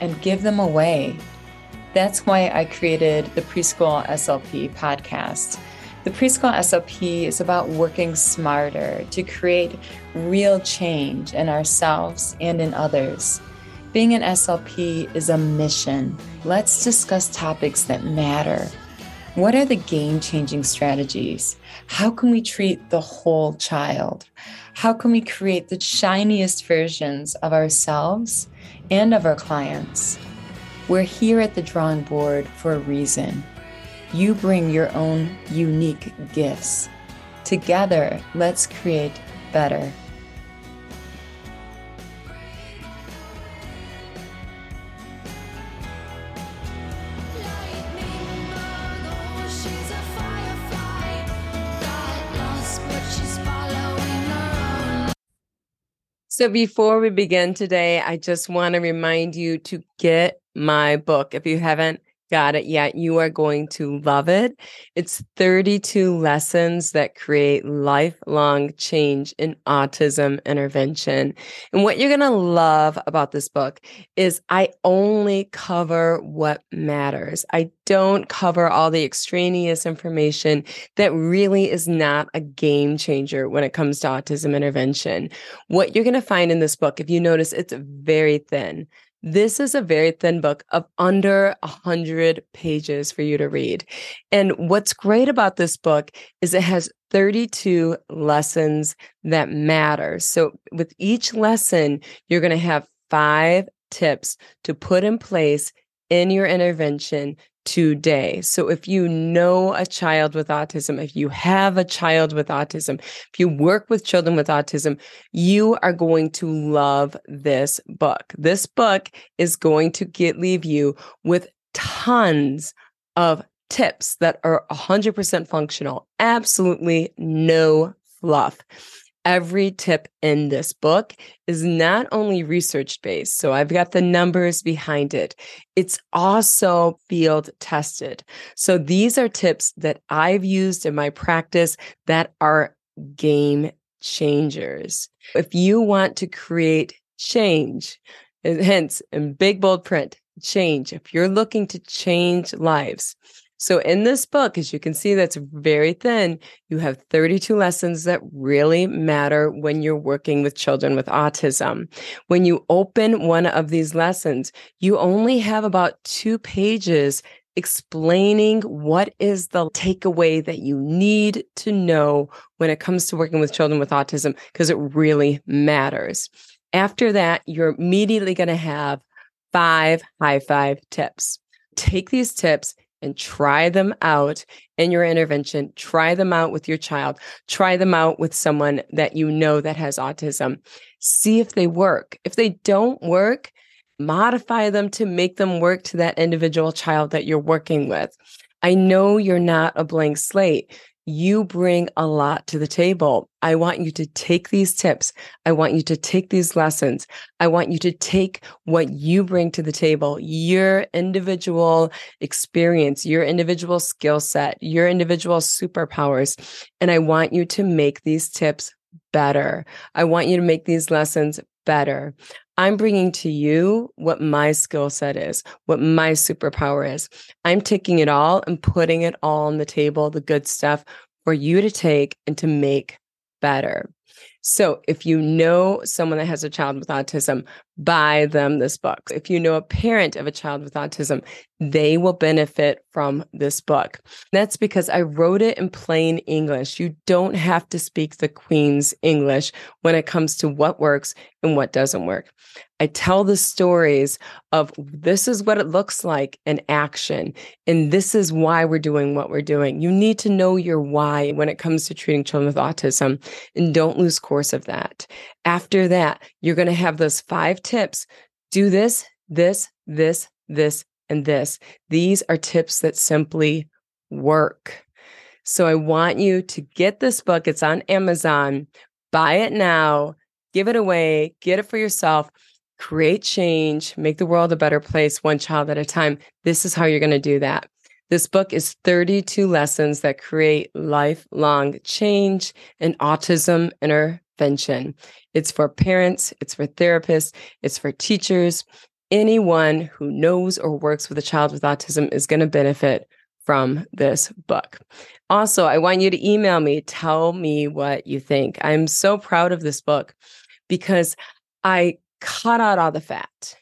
and give them away. That's why I created the Preschool SLP podcast. The Preschool SLP is about working smarter to create real change in ourselves and in others. Being an SLP is a mission. Let's discuss topics that matter. What are the game changing strategies? How can we treat the whole child? How can we create the shiniest versions of ourselves and of our clients? We're here at the drawing board for a reason. You bring your own unique gifts. Together, let's create better. So before we begin today, I just want to remind you to get my book. If you haven't got it yet, you are going to love it. It's 32 lessons that create lifelong change in autism intervention. And what you're going to love about this book is I only cover what matters. I don't cover all the extraneous information that really is not a game changer when it comes to autism intervention. What you're going to find in this book, if you notice, it's very thin. This is a very thin book of under 100 pages for you to read. And what's great about this book is it has 32 lessons that matter. So with each lesson, you're going to have five tips to put in place in your intervention today. So if you know a child with autism, if you have a child with autism, if you work with children with autism, you are going to love this book. This book is going to get leave you with tons of tips that are 100% functional. Absolutely no fluff every tip in this book is not only research based, so I've got the numbers behind it, it's also field tested. So these are tips that I've used in my practice that are game changers. If you want to create change, hence in big bold print, change, if you're looking to change lives, so in this book, as you can see, that's very thin. You have 32 lessons that really matter when you're working with children with autism. When you open one of these lessons, you only have about two pages explaining what is the takeaway that you need to know when it comes to working with children with autism, because it really matters. After that, you're immediately going to have five high five tips. Take these tips and try them out in your intervention. Try them out with your child. Try them out with someone that you know that has autism. See if they work. If they don't work, modify them to make them work to that individual child that you're working with. I know you're not a blank slate. You bring a lot to the table. I want you to take these tips. I want you to take these lessons. I want you to take what you bring to the table, your individual experience, your individual skill set, your individual superpowers. And I want you to make these tips better. I want you to make these lessons better. I'm bringing to you what my skill set is, what my superpower is. I'm taking it all and putting it all on the table, the good stuff for you to take and to make better. So, if you know someone that has a child with autism, buy them this book. If you know a parent of a child with autism, they will benefit from this book. That's because I wrote it in plain English. You don't have to speak the Queen's English when it comes to what works and what doesn't work. I tell the stories of this is what it looks like in action, and this is why we're doing what we're doing. You need to know your why when it comes to treating children with autism, and don't lose course of that. After that, you're going to have those five tips do this, this, this, this, and this. These are tips that simply work. So I want you to get this book. It's on Amazon. Buy it now, give it away, get it for yourself, create change, make the world a better place one child at a time. This is how you're going to do that. This book is 32 lessons that create lifelong change in autism intervention. It's for parents, it's for therapists, it's for teachers. Anyone who knows or works with a child with autism is going to benefit from this book. Also, I want you to email me, tell me what you think. I'm so proud of this book because I cut out all the fat.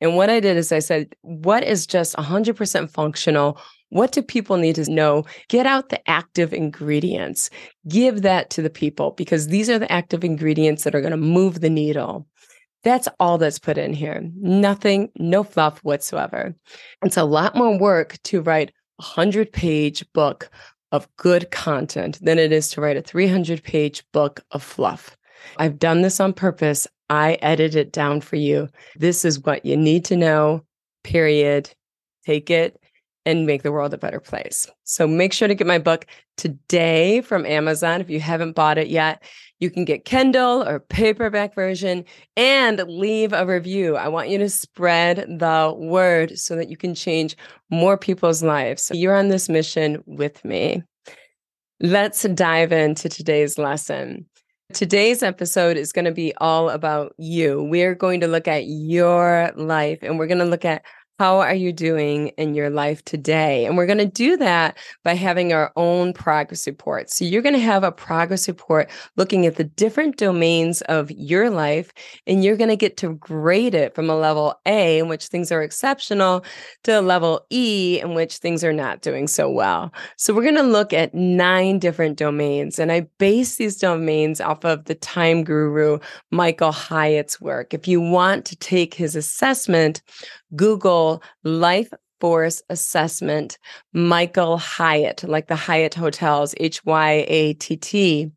And what I did is I said, what is just 100% functional? What do people need to know? Get out the active ingredients, give that to the people because these are the active ingredients that are going to move the needle. That's all that's put in here. Nothing, no fluff whatsoever. It's a lot more work to write a 100 page book of good content than it is to write a 300 page book of fluff. I've done this on purpose. I edit it down for you. This is what you need to know, period. Take it and make the world a better place. So make sure to get my book today from Amazon. If you haven't bought it yet, you can get Kindle or paperback version and leave a review. I want you to spread the word so that you can change more people's lives. You're on this mission with me. Let's dive into today's lesson. Today's episode is going to be all about you. We're going to look at your life and we're going to look at how are you doing in your life today? And we're going to do that by having our own progress report. So you're going to have a progress report looking at the different domains of your life, and you're going to get to grade it from a level A, in which things are exceptional, to a level E, in which things are not doing so well. So we're going to look at nine different domains. And I base these domains off of the time guru, Michael Hyatt's work. If you want to take his assessment, Google Life Force Assessment, Michael Hyatt, like the Hyatt Hotels, H Y A T T.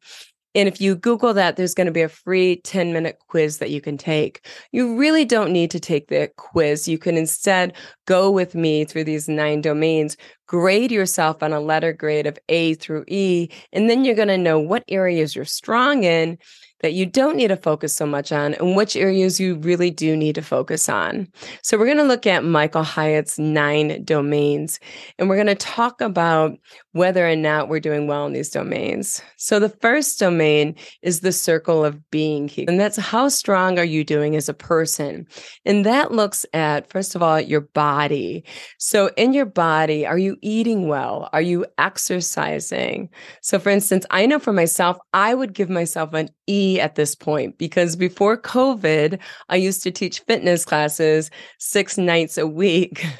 And if you Google that, there's going to be a free 10 minute quiz that you can take. You really don't need to take the quiz. You can instead go with me through these nine domains, grade yourself on a letter grade of A through E, and then you're going to know what areas you're strong in that you don't need to focus so much on and which areas you really do need to focus on. So, we're going to look at Michael Hyatt's nine domains and we're going to talk about whether or not we're doing well in these domains. So, the first domain is the circle of being, and that's how strong are you doing as a person? And that looks at, first of all, your body. So, in your body, are you eating well? Are you exercising? So, for instance, I know for myself, I would give myself an E at this point because before COVID, I used to teach fitness classes six nights a week.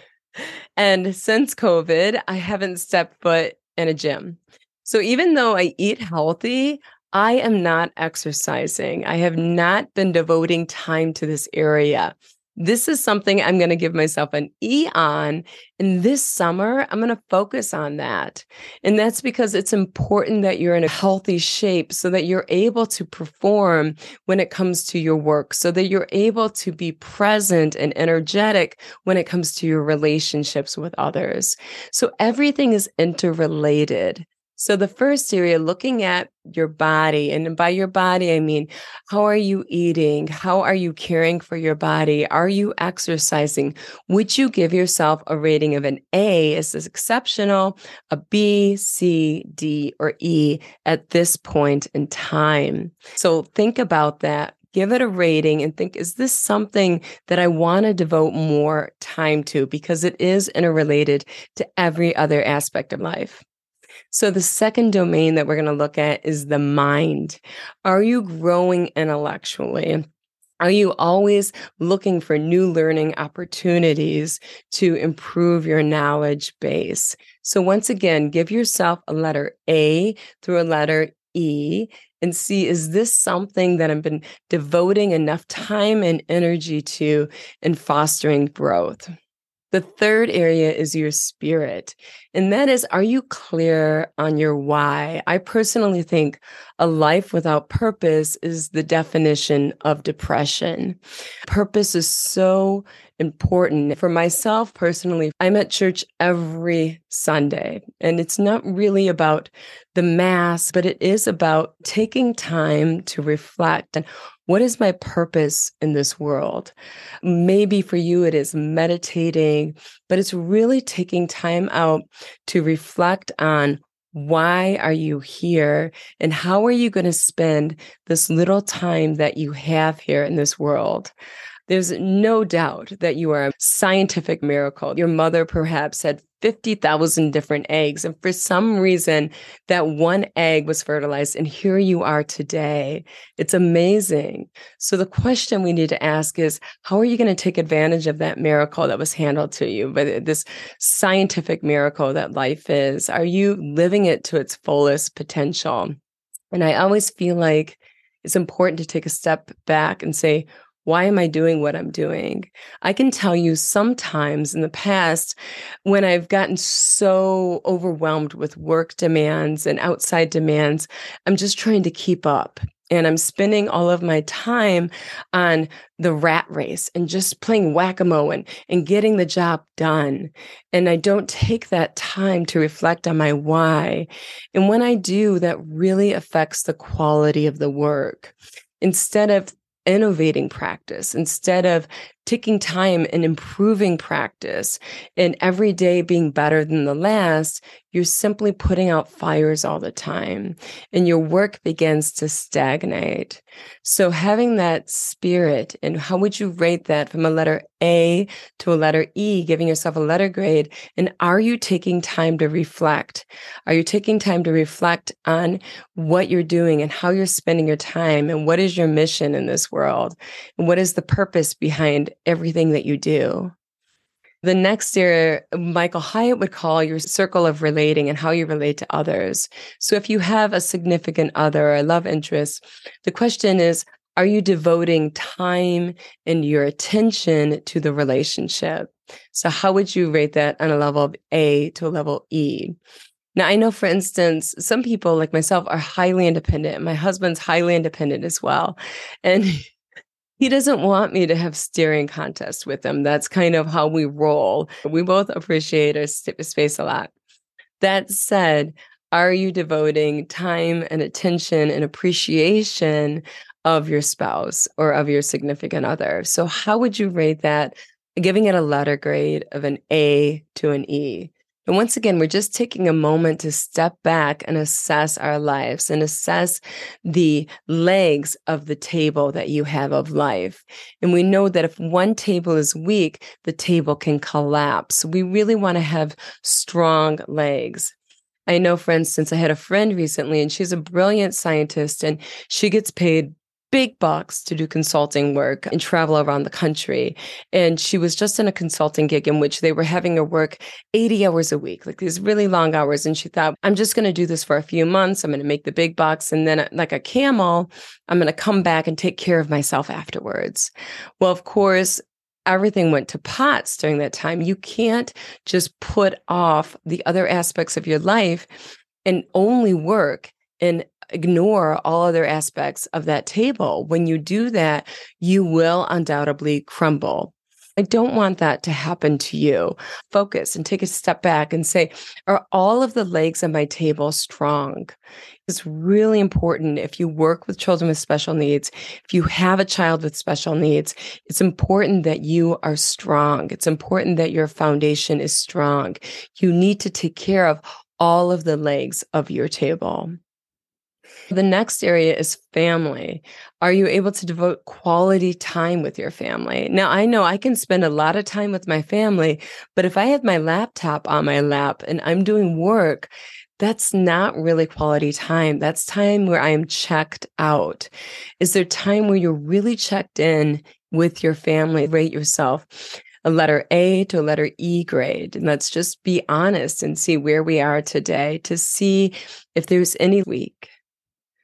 And since COVID, I haven't stepped foot in a gym. So even though I eat healthy, I am not exercising. I have not been devoting time to this area. This is something I'm going to give myself an E on. And this summer, I'm going to focus on that. And that's because it's important that you're in a healthy shape so that you're able to perform when it comes to your work, so that you're able to be present and energetic when it comes to your relationships with others. So everything is interrelated. So, the first area, looking at your body, and by your body, I mean, how are you eating? How are you caring for your body? Are you exercising? Would you give yourself a rating of an A? Is this exceptional? A B, C, D, or E at this point in time? So, think about that give it a rating and think, is this something that I want to devote more time to? Because it is interrelated to every other aspect of life. So, the second domain that we're going to look at is the mind. Are you growing intellectually? Are you always looking for new learning opportunities to improve your knowledge base? So, once again, give yourself a letter A through a letter E and see is this something that I've been devoting enough time and energy to in fostering growth? The third area is your spirit. And that is, are you clear on your why? I personally think a life without purpose is the definition of depression. Purpose is so important. For myself personally, I'm at church every Sunday, and it's not really about the Mass, but it is about taking time to reflect and what is my purpose in this world? Maybe for you, it is meditating, but it's really taking time out to reflect on why are you here and how are you going to spend this little time that you have here in this world there's no doubt that you are a scientific miracle. Your mother perhaps had 50,000 different eggs. And for some reason, that one egg was fertilized. And here you are today. It's amazing. So the question we need to ask is how are you going to take advantage of that miracle that was handled to you? But this scientific miracle that life is, are you living it to its fullest potential? And I always feel like it's important to take a step back and say, why am I doing what I'm doing? I can tell you sometimes in the past when I've gotten so overwhelmed with work demands and outside demands, I'm just trying to keep up. And I'm spending all of my time on the rat race and just playing whack a mole and, and getting the job done. And I don't take that time to reflect on my why. And when I do, that really affects the quality of the work instead of innovating practice instead of taking time and improving practice and every day being better than the last, you're simply putting out fires all the time and your work begins to stagnate. So having that spirit and how would you rate that from a letter A to a letter E, giving yourself a letter grade? And are you taking time to reflect? Are you taking time to reflect on what you're doing and how you're spending your time and what is your mission in this world? And what is the purpose behind everything that you do. The next area, Michael Hyatt would call your circle of relating and how you relate to others. So if you have a significant other or love interest, the question is, are you devoting time and your attention to the relationship? So how would you rate that on a level of A to a level E? Now, I know, for instance, some people like myself are highly independent. My husband's highly independent as well. And he doesn't want me to have steering contests with him. That's kind of how we roll. We both appreciate our space a lot. That said, are you devoting time and attention and appreciation of your spouse or of your significant other? So, how would you rate that? Giving it a letter grade of an A to an E. And once again, we're just taking a moment to step back and assess our lives and assess the legs of the table that you have of life. And we know that if one table is weak, the table can collapse. We really want to have strong legs. I know, for instance, I had a friend recently and she's a brilliant scientist and she gets paid big box to do consulting work and travel around the country. And she was just in a consulting gig in which they were having her work 80 hours a week, like these really long hours. And she thought, I'm just going to do this for a few months. I'm going to make the big bucks. And then, like a camel, I'm going to come back and take care of myself afterwards. Well, of course, everything went to pots during that time. You can't just put off the other aspects of your life and only work and ignore all other aspects of that table. When you do that, you will undoubtedly crumble. I don't want that to happen to you. Focus and take a step back and say, are all of the legs on my table strong? It's really important if you work with children with special needs, if you have a child with special needs, it's important that you are strong. It's important that your foundation is strong. You need to take care of all of the legs of your table. The next area is family. Are you able to devote quality time with your family? Now, I know I can spend a lot of time with my family, but if I have my laptop on my lap and I'm doing work, that's not really quality time. That's time where I am checked out. Is there time where you're really checked in with your family? Rate yourself a letter A to a letter E grade. And let's just be honest and see where we are today to see if there's any weak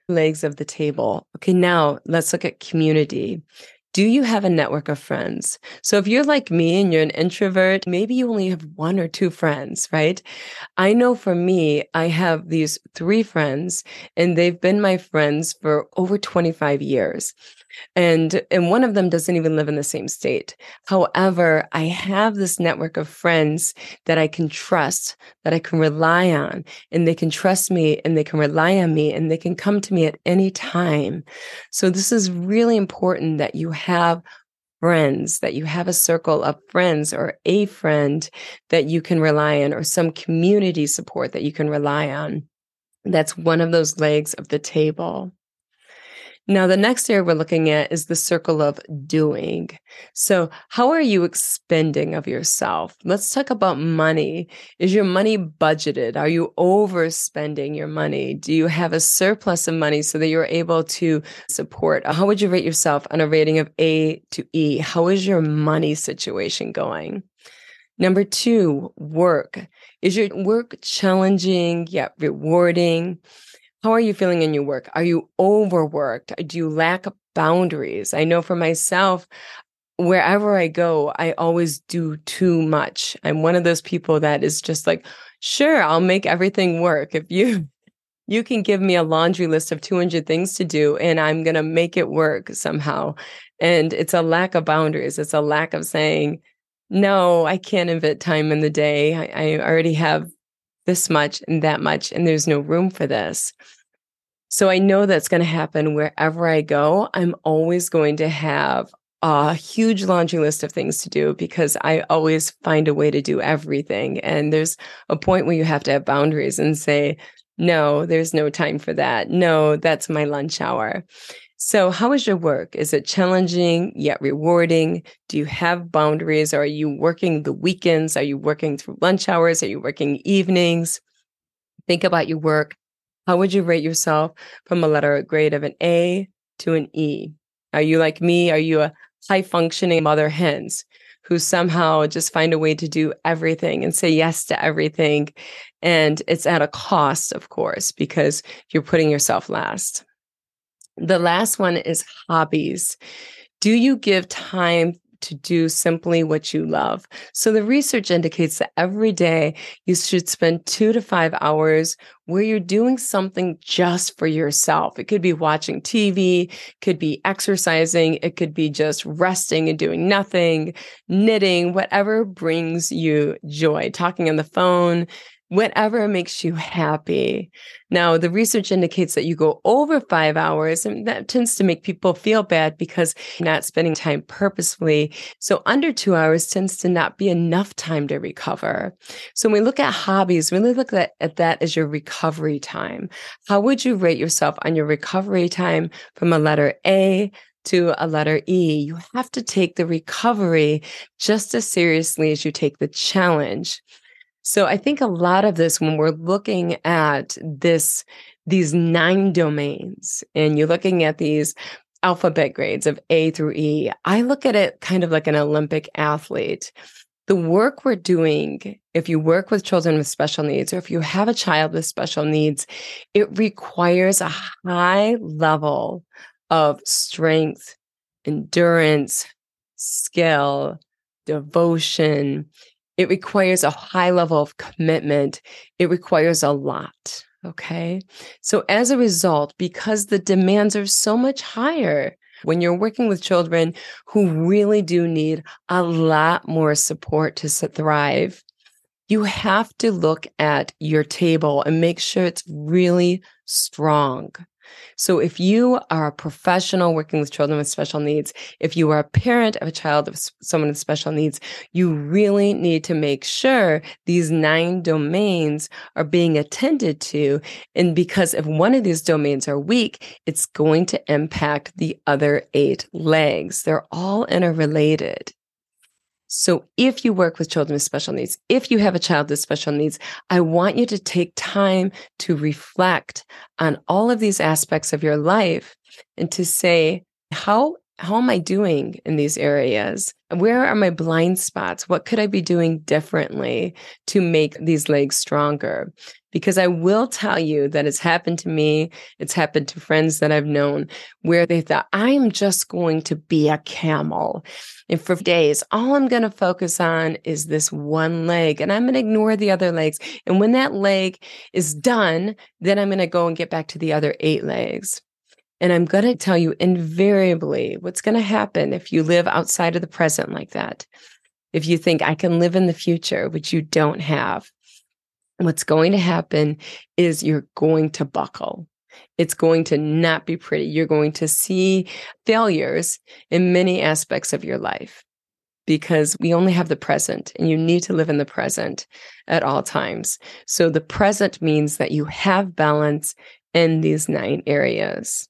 legs of the table. Okay, now let's look at community. do you have a network of friends? So if you're like me and you're an introvert, maybe you only have one or two friends, right? I know for me, I have these three friends and they've been my friends for over 25 years and and one of them doesn't even live in the same state. However i have this network of friends that i can trust that i can rely on and they can trust me and they can rely on me and they can come to me at any time. So this is really important that you have friends that you have a circle of friends or a friend that you can rely on or some community support that you can rely on. That's one of those legs of the table now, the next area we're looking at is the circle of doing. So, how are you expending of yourself? Let's talk about money. Is your money budgeted? Are you overspending your money? Do you have a surplus of money so that you're able to support? How would you rate yourself on a rating of A to E? How is your money situation going? Number two, work. Is your work challenging yet rewarding? How are you feeling in your work? Are you overworked? Do you lack boundaries? I know for myself, wherever I go, I always do too much. I'm one of those people that is just like, sure, I'll make everything work. If you you can give me a laundry list of 200 things to do and I'm going to make it work somehow. And it's a lack of boundaries. It's a lack of saying, no, I can't invent time in the day. I, I already have this much and that much, and there's no room for this. So I know that's going to happen wherever I go. I'm always going to have a huge laundry list of things to do because I always find a way to do everything. And there's a point where you have to have boundaries and say, no, there's no time for that. No, that's my lunch hour. So, how is your work? Is it challenging yet rewarding? Do you have boundaries? Are you working the weekends? Are you working through lunch hours? Are you working evenings? Think about your work. How would you rate yourself from a letter grade of an A to an E? Are you like me? Are you a high functioning mother hens who somehow just find a way to do everything and say yes to everything? And it's at a cost, of course, because you're putting yourself last. The last one is hobbies. Do you give time to do simply what you love? So the research indicates that every day you should spend two to five hours where you're doing something just for yourself. It could be watching TV, could be exercising, it could be just resting and doing nothing, knitting, whatever brings you joy, talking on the phone, whatever makes you happy. Now, the research indicates that you go over five hours, and that tends to make people feel bad because not spending time purposefully. So, under two hours tends to not be enough time to recover. So, when we look at hobbies, really look at, at that as your recovery time. How would you rate yourself on your recovery time from a letter A to a letter E, you have to take the recovery just as seriously as you take the challenge. So I think a lot of this, when we're looking at this, these nine domains, and you're looking at these alphabet grades of A through E, I look at it kind of like an Olympic athlete. The work we're doing, if you work with children with special needs, or if you have a child with special needs, it requires a high level of strength, endurance, skill, devotion, it requires a high level of commitment. It requires a lot. Okay. So as a result, because the demands are so much higher, when you're working with children who really do need a lot more support to thrive, you have to look at your table and make sure it's really strong. So if you are a professional working with children with special needs, if you are a parent of a child of someone with special needs, you really need to make sure these nine domains are being attended to. And because if one of these domains are weak, it's going to impact the other eight legs. They're all interrelated. So if you work with children with special needs, if you have a child with special needs, I want you to take time to reflect on all of these aspects of your life and to say, how how am I doing in these areas? Where are my blind spots? What could I be doing differently to make these legs stronger? Because I will tell you that it's happened to me. It's happened to friends that I've known where they thought, I am just going to be a camel. And for days, all I'm going to focus on is this one leg and I'm going to ignore the other legs. And when that leg is done, then I'm going to go and get back to the other eight legs. And I'm going to tell you invariably what's going to happen if you live outside of the present like that. If you think I can live in the future, which you don't have, what's going to happen is you're going to buckle. It's going to not be pretty. You're going to see failures in many aspects of your life because we only have the present and you need to live in the present at all times. So the present means that you have balance in these nine areas.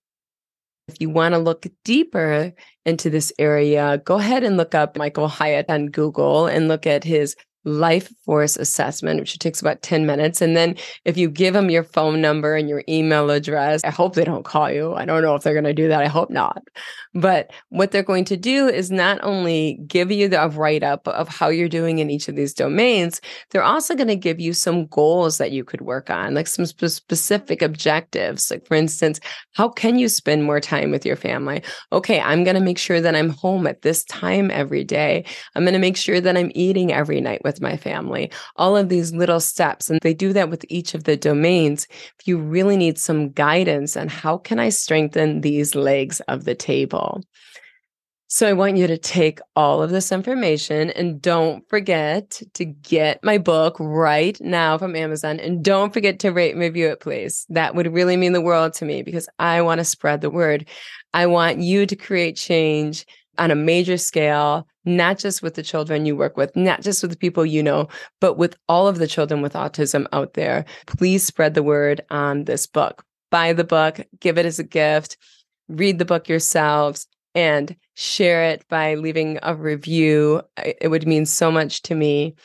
If you want to look deeper into this area, go ahead and look up Michael Hyatt on Google and look at his life force assessment, which takes about 10 minutes. And then if you give them your phone number and your email address, I hope they don't call you. I don't know if they're going to do that. I hope not. But what they're going to do is not only give you the write up of how you're doing in each of these domains, they're also going to give you some goals that you could work on, like some sp- specific objectives. Like, for instance, how can you spend more time with your family? Okay, I'm going to make sure that I'm home at this time every day. I'm going to make sure that I'm eating every night with my family. All of these little steps. And they do that with each of the domains. If you really need some guidance on how can I strengthen these legs of the table? So I want you to take all of this information and don't forget to get my book right now from Amazon. And don't forget to rate and review it, please. That would really mean the world to me because I want to spread the word. I want you to create change on a major scale, not just with the children you work with, not just with the people you know, but with all of the children with autism out there. Please spread the word on this book. Buy the book, give it as a gift read the book yourselves and share it by leaving a review. It would mean so much to me.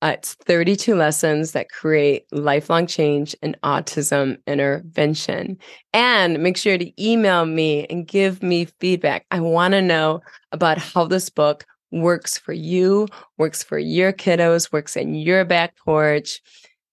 Uh, it's 32 lessons that create lifelong change in autism intervention. And make sure to email me and give me feedback. I want to know about how this book works for you, works for your kiddos, works in your back porch.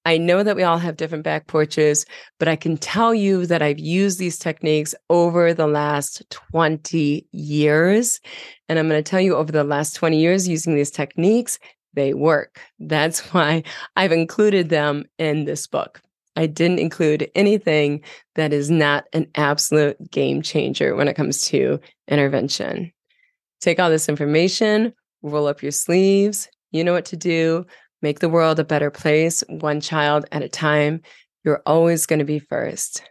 I know that we all have different back porches, but I can tell you that I've used these techniques over the last 20 years. And I'm going to tell you over the last 20 years using these techniques, they work. That's why I've included them in this book. I didn't include anything that is not an absolute game changer when it comes to intervention. Take all this information, roll up your sleeves. You know what to do make the world a better place, one child at a time. You're always going to be first.